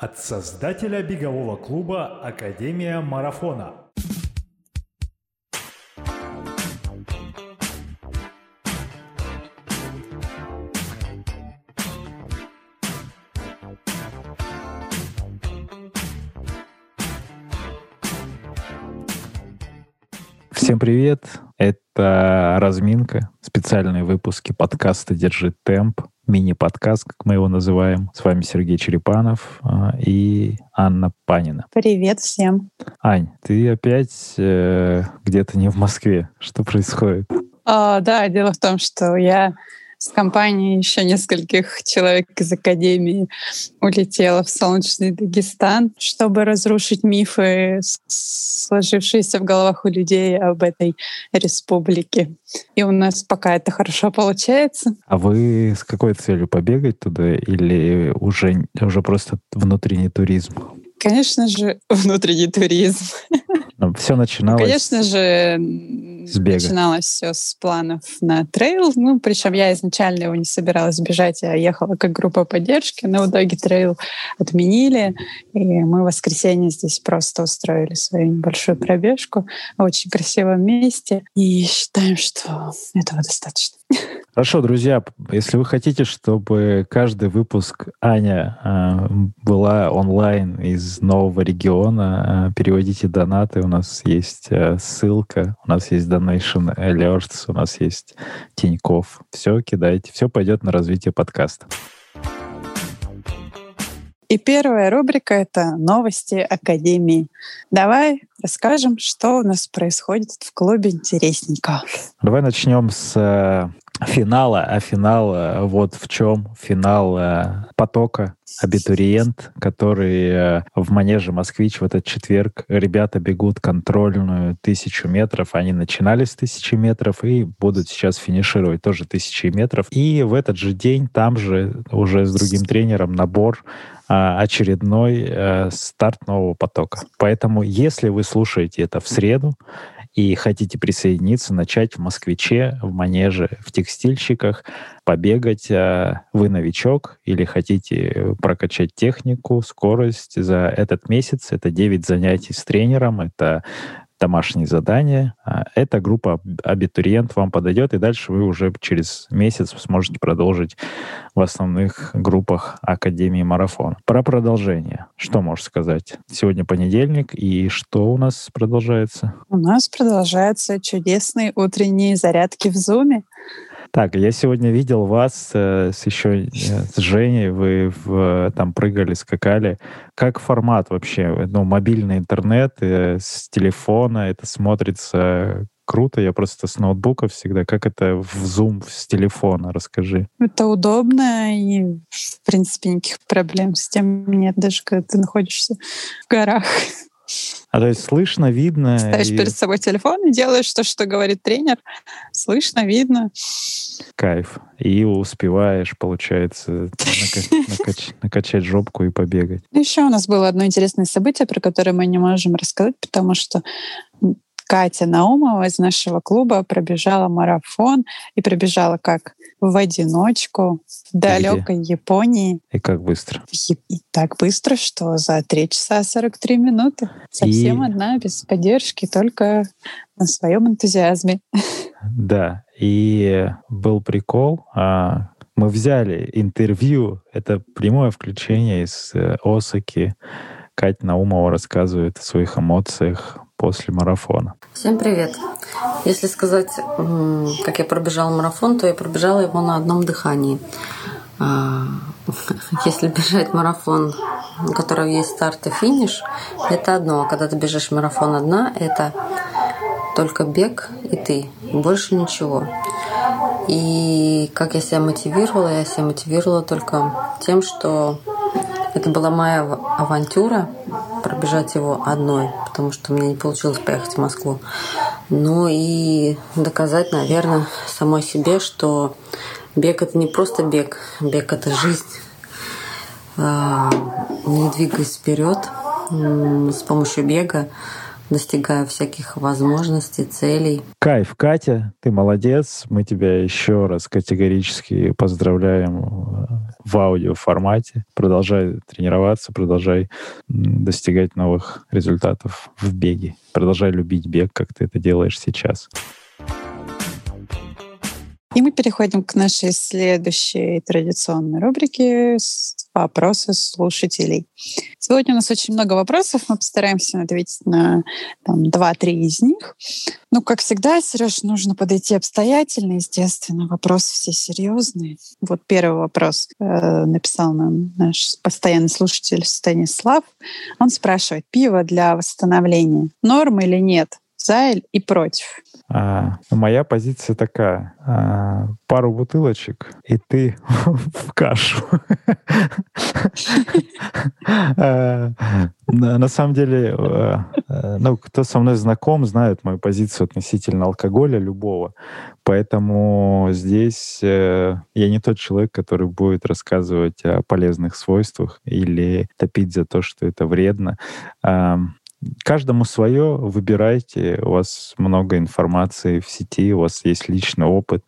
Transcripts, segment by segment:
От создателя бегового клуба «Академия марафона». Всем привет! Это разминка, специальные выпуски подкаста «Держи темп», мини-подкаст, как мы его называем. С вами Сергей Черепанов а, и Анна Панина. Привет всем! Ань, ты опять э, где-то не в Москве. Что происходит? А, да, дело в том, что я с компанией еще нескольких человек из Академии улетела в солнечный Дагестан, чтобы разрушить мифы, сложившиеся в головах у людей об этой республике. И у нас пока это хорошо получается. А вы с какой целью побегать туда или уже, уже просто внутренний туризм? Конечно же, внутренний туризм. Но все начиналось. Конечно же, с бега. начиналось все с планов на трейл. Ну, причем я изначально его не собиралась бежать, я ехала как группа поддержки, но в итоге трейл отменили, и мы в воскресенье здесь просто устроили свою небольшую пробежку в очень красивом месте, и считаем, что этого достаточно. Хорошо, друзья, если вы хотите, чтобы каждый выпуск Аня э, была онлайн из нового региона, э, переводите донаты. У нас есть э, ссылка, у нас есть Donation Alerts, у нас есть Тиньков. Все кидайте, все пойдет на развитие подкаста. И первая рубрика — это новости Академии. Давай расскажем, что у нас происходит в клубе интересненько. Давай начнем с финала, а финал э, вот в чем финал э, потока абитуриент, который э, в манеже «Москвич» в этот четверг ребята бегут контрольную тысячу метров. Они начинали с тысячи метров и будут сейчас финишировать тоже тысячи метров. И в этот же день там же уже с другим тренером набор очередной старт нового потока. Поэтому, если вы слушаете это в среду, и хотите присоединиться, начать в «Москвиче», в «Манеже», в «Текстильщиках», побегать, а вы новичок или хотите прокачать технику, скорость за этот месяц, это 9 занятий с тренером, это домашние задания. А эта группа абитуриент вам подойдет, и дальше вы уже через месяц сможете продолжить в основных группах Академии Марафон. Про продолжение. Что можешь сказать? Сегодня понедельник, и что у нас продолжается? У нас продолжаются чудесные утренние зарядки в Зуме. Так, я сегодня видел вас э, с еще э, с Женей, вы в, там прыгали, скакали. Как формат вообще? Ну, мобильный интернет э, с телефона, это смотрится круто. Я просто с ноутбука всегда. Как это в Zoom с телефона? Расскажи. Это удобно, и, в принципе, никаких проблем с тем нет, даже когда ты находишься в горах. А то есть слышно, видно. Ставишь и... перед собой телефон и делаешь то, что говорит тренер. Слышно, видно. Кайф. И успеваешь, получается, накач... накач... накачать жопку и побегать. Еще у нас было одно интересное событие, про которое мы не можем рассказать, потому что Катя Наумова из нашего клуба пробежала марафон и пробежала как в одиночку в далекой Где? Японии. И как быстро? И так быстро, что за 3 часа 43 минуты. Совсем и... одна, без поддержки, только на своем энтузиазме. Да, и был прикол. А, мы взяли интервью, это прямое включение из э, Осаки. Катя Наумова рассказывает о своих эмоциях после марафона. Всем привет! Если сказать, как я пробежала марафон, то я пробежала его на одном дыхании. А, если бежать марафон, у которого есть старт и финиш, это одно. А когда ты бежишь марафон одна, это только бег и ты, больше ничего. И как я себя мотивировала, я себя мотивировала только тем, что это была моя авантюра пробежать его одной, потому что мне не получилось поехать в Москву. Ну и доказать, наверное, самой себе, что бег это не просто бег, бег это жизнь. А, не двигаясь вперед с помощью бега, достигаю всяких возможностей, целей. Кайф, Катя, ты молодец. Мы тебя еще раз категорически поздравляем э, в аудиоформате. Продолжай тренироваться, продолжай достигать новых результатов в беге. Продолжай любить бег, как ты это делаешь сейчас. И мы переходим к нашей следующей традиционной рубрике вопросы слушателей. Сегодня у нас очень много вопросов, мы постараемся ответить на там, 2-3 из них. Ну, как всегда, Сереж, нужно подойти обстоятельно, естественно. Вопросы все серьезные. Вот первый вопрос э, написал нам наш постоянный слушатель Станислав. Он спрашивает, пиво для восстановления норм или нет? За и против. А, моя позиция такая. А, пару бутылочек, и ты в кашу. А, на самом деле, а, ну, кто со мной знаком, знает мою позицию относительно алкоголя любого. Поэтому здесь э, я не тот человек, который будет рассказывать о полезных свойствах или топить за то, что это вредно. Каждому свое, выбирайте. У вас много информации в сети, у вас есть личный опыт,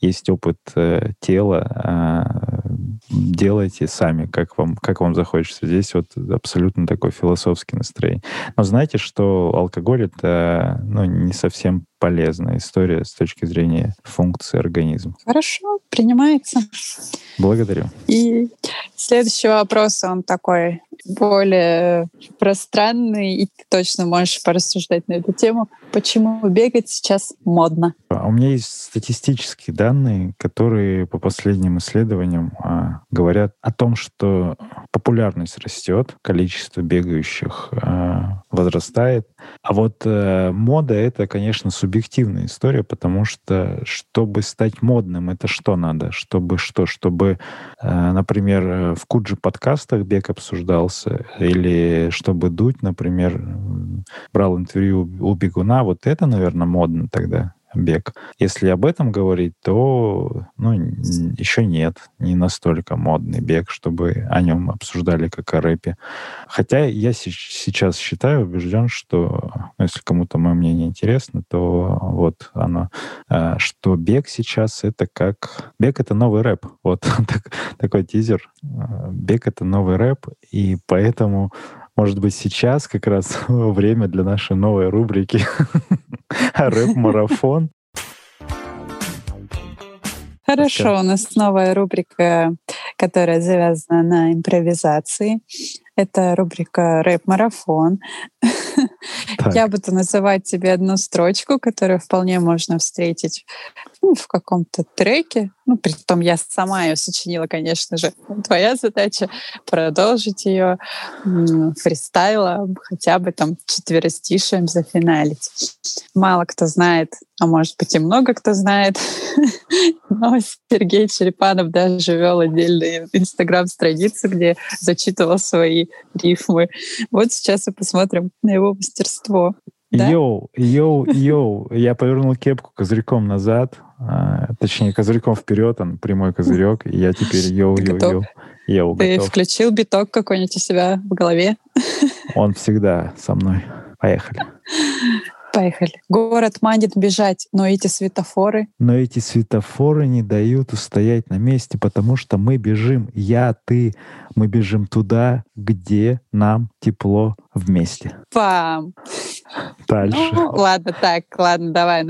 есть опыт э, тела. Э, делайте сами, как вам, как вам захочется. Здесь вот абсолютно такой философский настроение. Но знаете, что алкоголь это ну, не совсем полезная история с точки зрения функции организма. Хорошо, принимается. Благодарю. И следующий вопрос, он такой более пространный, и ты точно можешь порассуждать на эту тему. Почему бегать сейчас модно? А у меня есть статистические данные, которые по последним исследованиям а, говорят о том, что популярность растет, количество бегающих а, возрастает. А вот а, мода — это, конечно, субъективная история, потому что чтобы стать модным, это что надо? Чтобы что? Чтобы, а, например, в Куджи подкастах бег обсуждался, или чтобы Дудь, например, брал интервью у бегуна, вот это, наверное, модно тогда бег. Если об этом говорить, то ну, еще нет, не настолько модный бег, чтобы о нем обсуждали как о рэпе. Хотя я сейчас считаю, убежден, что ну, если кому-то мое мнение интересно, то вот оно, а, что бег сейчас это как... Бег — это новый рэп. Вот так, такой тизер. А, бег — это новый рэп, и поэтому может быть, сейчас как раз время для нашей новой рубрики «Рэп-марафон». Хорошо, у нас новая рубрика, которая завязана на импровизации. Это рубрика «Рэп-марафон». Я буду называть тебе одну строчку, которую вполне можно встретить ну, в каком-то треке. Ну, при том я сама ее сочинила, конечно же. Твоя задача продолжить ее фристайлом, хотя бы там четверостишием зафиналить. Мало кто знает, а может быть и много кто знает, но Сергей Черепанов даже вел отдельную инстаграм-страницу, где зачитывал свои рифмы. Вот сейчас и посмотрим на его мастерство. Да? Йоу, йоу, йоу. Я повернул кепку козырьком назад, а, точнее, козырьком вперед, он прямой козырек, и я теперь йоу, йоу, Ты готов. включил биток какой-нибудь у себя в голове? Он всегда со мной. Поехали. Поехали. Город манит бежать, но эти светофоры... Но эти светофоры не дают устоять на месте, потому что мы бежим, я, ты, мы бежим туда, где нам тепло вместе. Пам! Дальше. Ну, ладно, так, ладно, давай.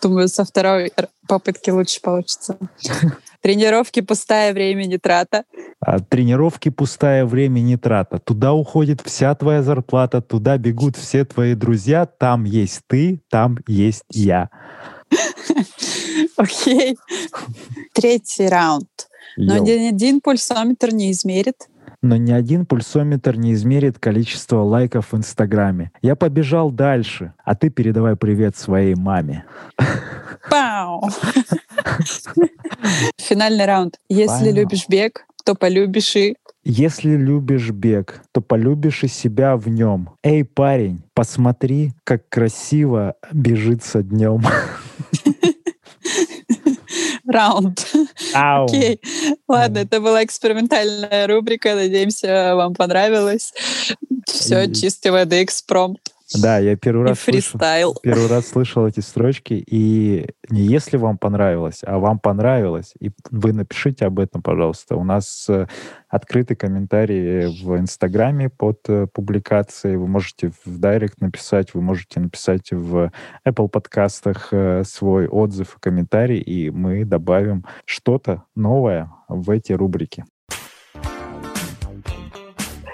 Думаю, со второй попытки лучше получится. Тренировки пустая время не трата. А, тренировки пустая время не трата. Туда уходит вся твоя зарплата, туда бегут все твои друзья, там есть ты, там есть я. Окей. Третий раунд. Но ни один пульсометр не измерит. Но ни один пульсометр не измерит количество лайков в Инстаграме. Я побежал дальше, а ты передавай привет своей маме. Пау! Финальный раунд. Если любишь бег, то полюбишь и... Если любишь бег, то полюбишь и себя в нем. Эй, парень, посмотри, как красиво бежится днем. Раунд. Окей. Ладно, это была экспериментальная рубрика. Надеемся, вам понравилось. Все, чистой воды экспромт. Да, я первый раз, фристайл. Слышал, первый раз слышал эти строчки, и не если вам понравилось, а вам понравилось, и вы напишите об этом, пожалуйста. У нас э, открытый комментарий в Инстаграме под э, публикацией. Вы можете в Директ написать, вы можете написать в Apple подкастах э, свой отзыв и комментарий, и мы добавим что-то новое в эти рубрики.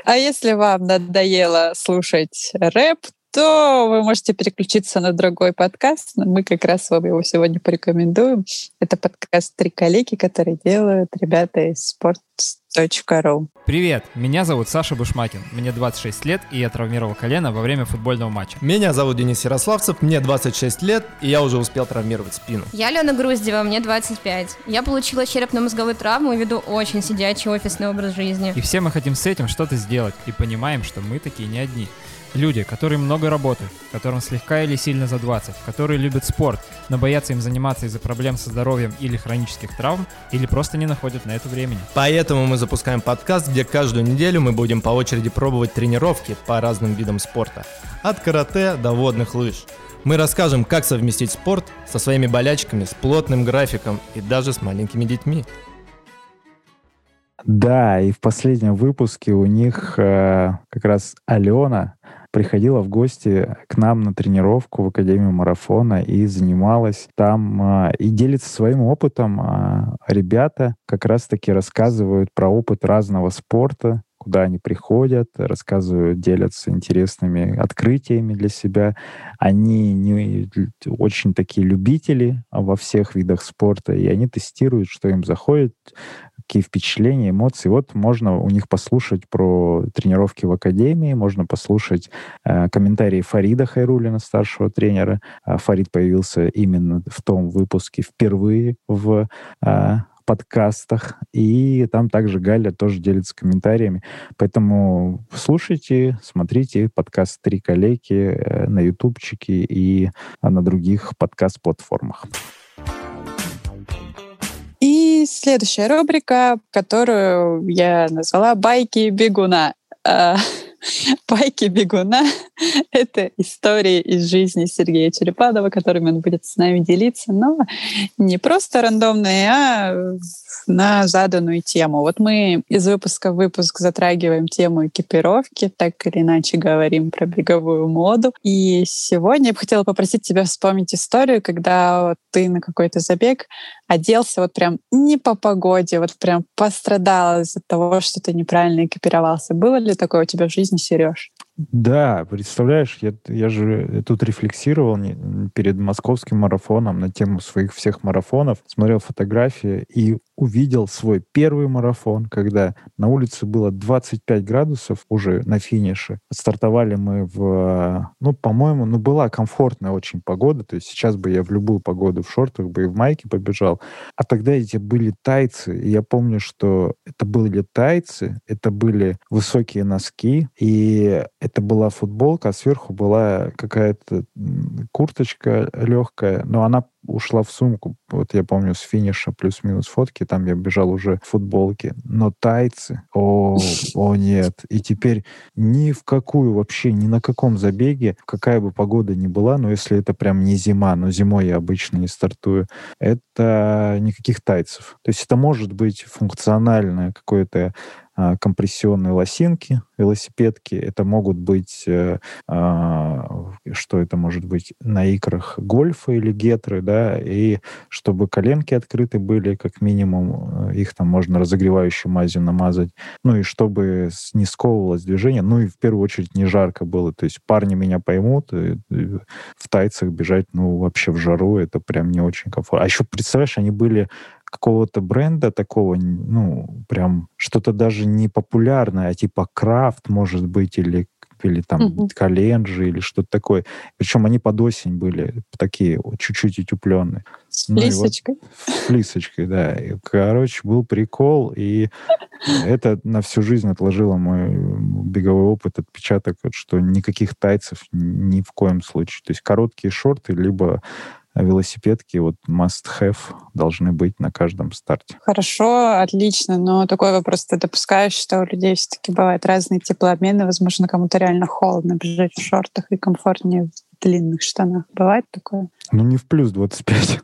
А если вам надоело слушать рэп, то вы можете переключиться на другой подкаст. Мы как раз вам его сегодня порекомендуем. Это подкаст «Три коллеги», который делают ребята из sports.ru. Привет, меня зовут Саша Бушмакин, мне 26 лет, и я травмировал колено во время футбольного матча. Меня зовут Денис Ярославцев, мне 26 лет, и я уже успел травмировать спину. Я Лена Груздева, мне 25. Я получила черепно-мозговую травму и веду очень сидячий офисный образ жизни. И все мы хотим с этим что-то сделать, и понимаем, что мы такие не одни. Люди, которые много работают, которым слегка или сильно за 20, которые любят спорт, но боятся им заниматься из-за проблем со здоровьем или хронических травм, или просто не находят на это времени. Поэтому мы запускаем подкаст, где каждую неделю мы будем по очереди пробовать тренировки по разным видам спорта. От карате до водных лыж. Мы расскажем, как совместить спорт со своими болячками, с плотным графиком и даже с маленькими детьми. Да, и в последнем выпуске у них э, как раз Алена приходила в гости к нам на тренировку в Академию марафона и занималась там а, и делится своим опытом. А, ребята как раз-таки рассказывают про опыт разного спорта, куда они приходят, рассказывают, делятся интересными открытиями для себя. Они не, очень такие любители во всех видах спорта, и они тестируют, что им заходит, какие впечатления, эмоции. Вот можно у них послушать про тренировки в академии, можно послушать э, комментарии Фарида Хайрулина, старшего тренера. Э, Фарид появился именно в том выпуске впервые в э, подкастах. И там также Галя тоже делится комментариями. Поэтому слушайте, смотрите подкаст «Три коллеги» э, на ютубчике и на других подкаст-платформах. И следующая рубрика, которую я назвала «Байки бегуна». А, Байки бегуна — это истории из жизни Сергея Черепанова, которыми он будет с нами делиться, но не просто рандомные, а на заданную тему. Вот мы из выпуска в выпуск затрагиваем тему экипировки, так или иначе говорим про беговую моду. И сегодня я бы хотела попросить тебя вспомнить историю, когда ты на какой-то забег оделся вот прям не по погоде, вот прям пострадал из-за того, что ты неправильно экипировался. Было ли такое у тебя в жизни, Сереж? Да, представляешь, я, я же тут рефлексировал перед московским марафоном на тему своих всех марафонов, смотрел фотографии и увидел свой первый марафон, когда на улице было 25 градусов уже на финише. Стартовали мы в, ну, по-моему, ну, была комфортная очень погода, то есть сейчас бы я в любую погоду в шортах бы и в майке побежал. А тогда эти были тайцы, и я помню, что это были тайцы, это были высокие носки, и это была футболка, а сверху была какая-то курточка легкая, но она ушла в сумку. Вот я помню с финиша плюс-минус фотки, там я бежал уже в футболке. Но тайцы, о, о нет. И теперь ни в какую вообще, ни на каком забеге, какая бы погода ни была, но если это прям не зима, но зимой я обычно не стартую, это никаких тайцев. То есть это может быть функциональное какое-то компрессионные лосинки, велосипедки. Это могут быть, э, а, что это может быть, на икрах гольфа или гетры, да, и чтобы коленки открыты были, как минимум, э, их там можно разогревающей мазью намазать, ну и чтобы не сковывалось движение, ну и в первую очередь не жарко было. То есть парни меня поймут, в тайцах бежать, ну, вообще в жару, это прям не очень комфортно. А еще, представляешь, они были какого-то бренда такого, ну, прям что-то даже не популярное, а типа крафт, может быть, или или там угу. коленджи, или что-то такое. Причем они под осень были такие чуть-чуть утепленные. С ну. Вот, флисочкой, да. И, короче, был прикол, и это на всю жизнь отложило мой беговой опыт, отпечаток, что никаких тайцев ни в коем случае. То есть короткие шорты, либо велосипедки вот must-have должны быть на каждом старте. Хорошо, отлично, но такой вопрос, ты допускаешь, что у людей все-таки бывают разные теплообмены, возможно, кому-то реально холодно бежать в шортах и комфортнее в длинных штанах. Бывает такое? Ну, не в плюс 25.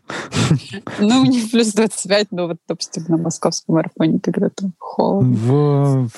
Ну, не в плюс 25, но вот, допустим, на московском марафоне, когда там холодно. В...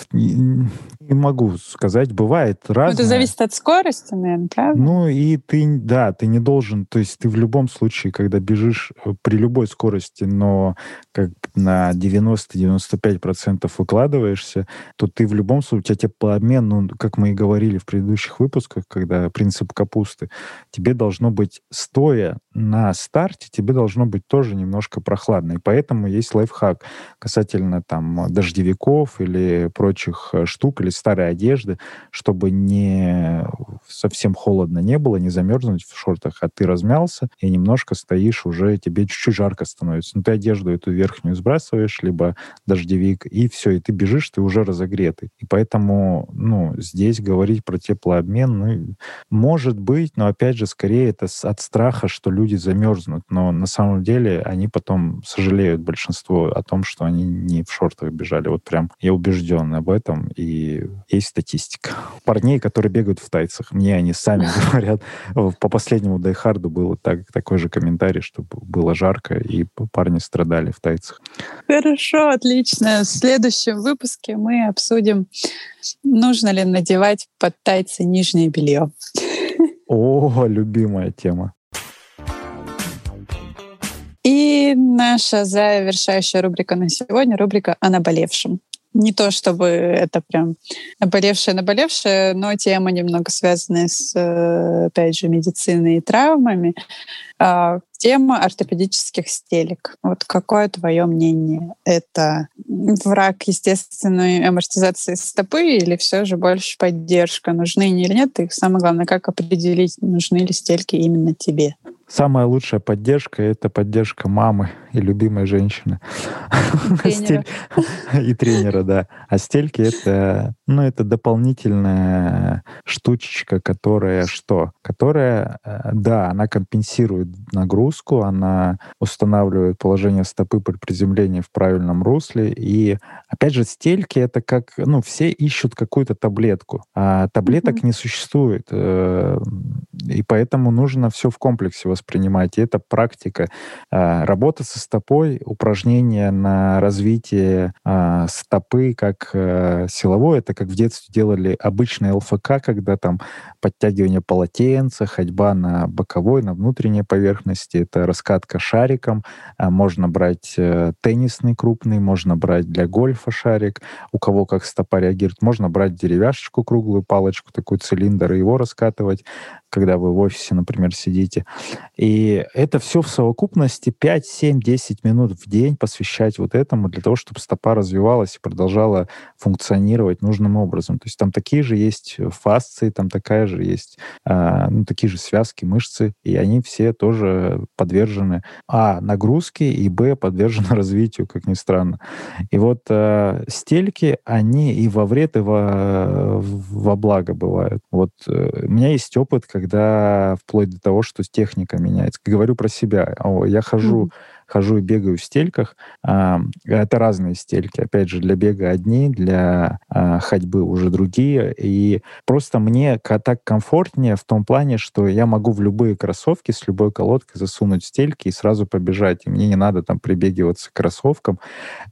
Не могу сказать, бывает разное. Это зависит от скорости, наверное, правда? Ну, и ты, да, ты не должен, то есть ты в любом случае, когда бежишь э, при любой скорости, но как на 90-95% выкладываешься, то ты в любом случае, у тебя теплообмен, ну, как мы и говорили в предыдущих выпусках, когда принцип капусты, тебе должно быть стоя на старте, тебе должно быть тоже немножко прохладно. И поэтому есть лайфхак касательно там дождевиков или прочих э, штук, или старой одежды, чтобы не совсем холодно не было, не замерзнуть в шортах, а ты размялся и немножко стоишь уже, тебе чуть-чуть жарко становится. Ну, ты одежду эту верхнюю сбрасываешь, либо дождевик, и все, и ты бежишь, ты уже разогретый. И поэтому, ну, здесь говорить про теплообмен, ну, может быть, но опять же, скорее это от страха, что люди замерзнут. Но на самом деле они потом сожалеют большинство о том, что они не в шортах бежали. Вот прям я убежден об этом, и есть статистика. Парней, которые бегают в тайцах, мне они сами говорят. По последнему Дайхарду был так, такой же комментарий, что было жарко, и парни страдали в тайцах. Хорошо, отлично. В следующем выпуске мы обсудим, нужно ли надевать под тайцы нижнее белье. О, любимая тема. И наша завершающая рубрика на сегодня — рубрика о наболевшем. Не то чтобы это прям наболевшее-наболевшее, но тема немного связанная с, э, опять же, медициной и травмами. А, тема ортопедических стелек. Вот какое твое мнение? Это враг естественной амортизации стопы или все же больше поддержка? Нужны они или нет? И самое главное, как определить, нужны ли стельки именно тебе? Самая лучшая поддержка — это поддержка мамы и любимой женщины. Тренера. И тренера, да. А стельки — это, ну, это дополнительная штучечка, которая что? Которая, э, да, она компенсирует нагрузку, она устанавливает положение стопы при приземлении в правильном русле. И, опять же, стельки — это как, ну, все ищут какую-то таблетку. А таблеток не существует. Э, и поэтому нужно все в комплексе воспринимать. И это практика. А, работа со стопой, упражнения на развитие а, стопы как силовое, это как в детстве делали обычные ЛФК, когда там подтягивание полотенца, ходьба на боковой, на внутренней поверхности, это раскатка шариком, а, можно брать а, теннисный крупный, можно брать для гольфа шарик, у кого как стопа реагирует, можно брать деревяшечку круглую, палочку, такой цилиндр, и его раскатывать, когда вы в офисе, например, сидите. И это все в совокупности 5, 7, 10 минут в день посвящать вот этому для того, чтобы стопа развивалась и продолжала функционировать нужным образом. То есть там такие же есть фасции, там такая же есть, э, ну, такие же связки, мышцы, и они все тоже подвержены, а, нагрузке, и, б, подвержены развитию, как ни странно. И вот э, стельки, они и во вред, и во, во благо бывают. Вот э, у меня есть опыт, как когда вплоть до того, что техника меняется. Говорю про себя. Я хожу mm-hmm хожу и бегаю в стельках. А, это разные стельки. Опять же, для бега одни, для а, ходьбы уже другие. И просто мне так комфортнее в том плане, что я могу в любые кроссовки с любой колодкой засунуть стельки и сразу побежать. И мне не надо там прибегиваться к кроссовкам.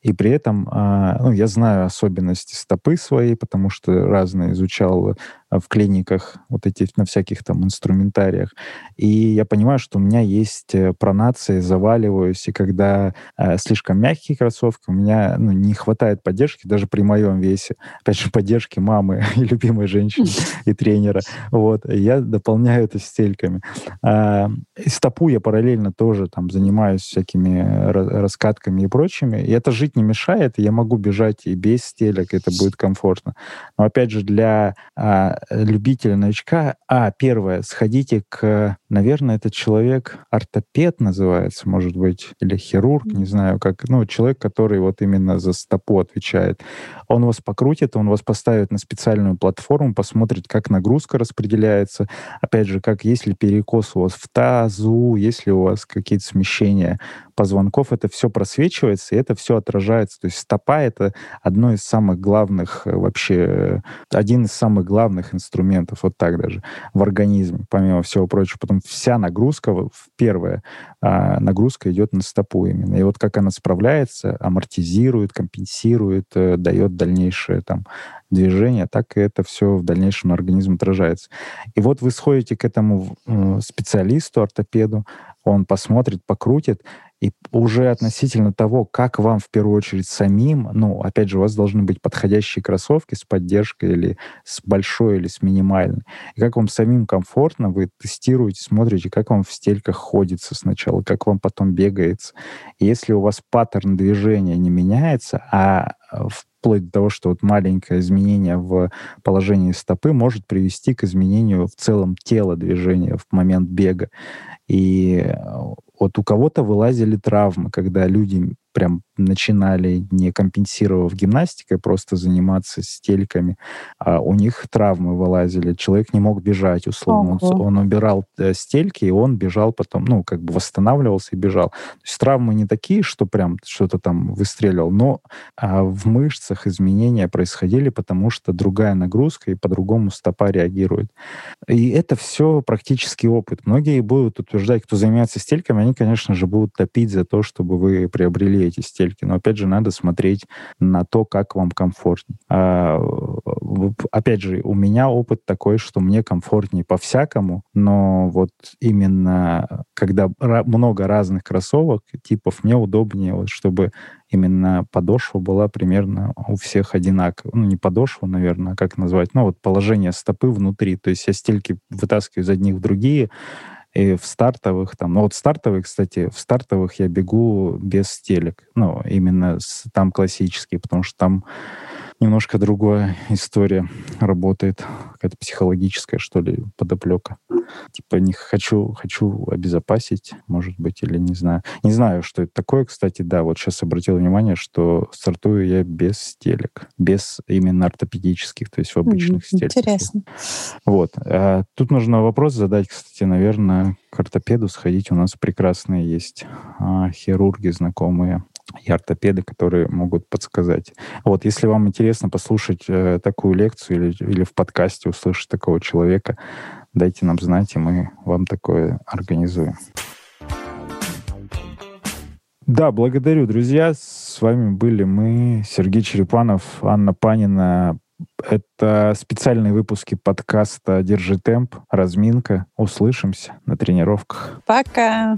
И при этом а, ну, я знаю особенности стопы своей, потому что разные изучал в клиниках, вот эти на всяких там инструментариях. И я понимаю, что у меня есть э, пронации, заваливаюсь, и когда э, слишком мягкие кроссовки, у меня ну, не хватает поддержки даже при моем весе. Опять же, поддержки мамы и любимой женщины и тренера. Вот. Я дополняю это стельками. И стопу я параллельно тоже там занимаюсь всякими раскатками и прочими. И это жить не мешает. Я могу бежать и без стелек, это будет комфортно. Но опять же, для а, любителя новичка, а, первое, сходите к, наверное, этот человек ортопед называется, может быть, или хирург, не знаю, как, ну, человек, который вот именно за стопу отвечает. Он вас покрутит, он вас поставит на специальную платформу, посмотрит, как нагрузка распределяется, опять же, как есть ли перекос у вас в тазу, есть ли у вас какие-то смещения позвонков, это все просвечивается, и это все отражается. То есть стопа — это одно из самых главных э, вообще, один из самых главных инструментов, вот так даже, в организме, помимо всего прочего. Потом вся нагрузка, первая а, нагрузка идет на стопу именно. И вот как она справляется, амортизирует, компенсирует, э, дает дальнейшее там движение, так и это все в дальнейшем на организм отражается. И вот вы сходите к этому специалисту, ортопеду, он посмотрит, покрутит, и уже относительно того, как вам в первую очередь самим, ну, опять же, у вас должны быть подходящие кроссовки с поддержкой или с большой, или с минимальной. И как вам самим комфортно, вы тестируете, смотрите, как вам в стельках ходится сначала, как вам потом бегается. И если у вас паттерн движения не меняется, а вплоть до того, что вот маленькое изменение в положении стопы может привести к изменению в целом тела движения в момент бега. И вот у кого-то вылазили травмы, когда люди прям начинали, не компенсировав гимнастикой, просто заниматься стельками, а у них травмы вылазили. Человек не мог бежать, условно. Он, он убирал э, стельки, и он бежал потом, ну, как бы восстанавливался и бежал. То есть травмы не такие, что прям что-то там выстреливал, но а, в мышцах изменения происходили, потому что другая нагрузка, и по-другому стопа реагирует. И это все практический опыт. Многие будут утверждать, кто занимается стельками, они, конечно же, будут топить за то, чтобы вы приобрели эти стельки. Но опять же, надо смотреть на то, как вам комфортнее. А, опять же, у меня опыт такой, что мне комфортнее по-всякому, но вот именно когда много разных кроссовок, типов, мне удобнее, вот, чтобы именно подошва была примерно у всех одинаковая. Ну, не подошва, наверное, а как назвать? Ну, вот положение стопы внутри. То есть я стельки вытаскиваю из одних в другие, и в стартовых там, ну вот стартовые, кстати, в стартовых я бегу без стелек, ну именно с, там классические, потому что там немножко другая история работает, какая-то психологическая, что ли, подоплека. Типа не хочу, хочу обезопасить, может быть, или не знаю. Не знаю, что это такое, кстати, да, вот сейчас обратил внимание, что стартую я без стелек, без именно ортопедических, то есть в обычных mm, стельках. Интересно. Вот. А, тут нужно вопрос задать, кстати, наверное, к ортопеду сходить. У нас прекрасные есть а, хирурги знакомые, и ортопеды, которые могут подсказать. Вот, если вам интересно послушать э, такую лекцию или, или в подкасте услышать такого человека, дайте нам знать, и мы вам такое организуем. Да, благодарю, друзья. С вами были мы, Сергей Черепанов, Анна Панина. Это специальные выпуски подкаста «Держи темп», «Разминка». Услышимся на тренировках. Пока!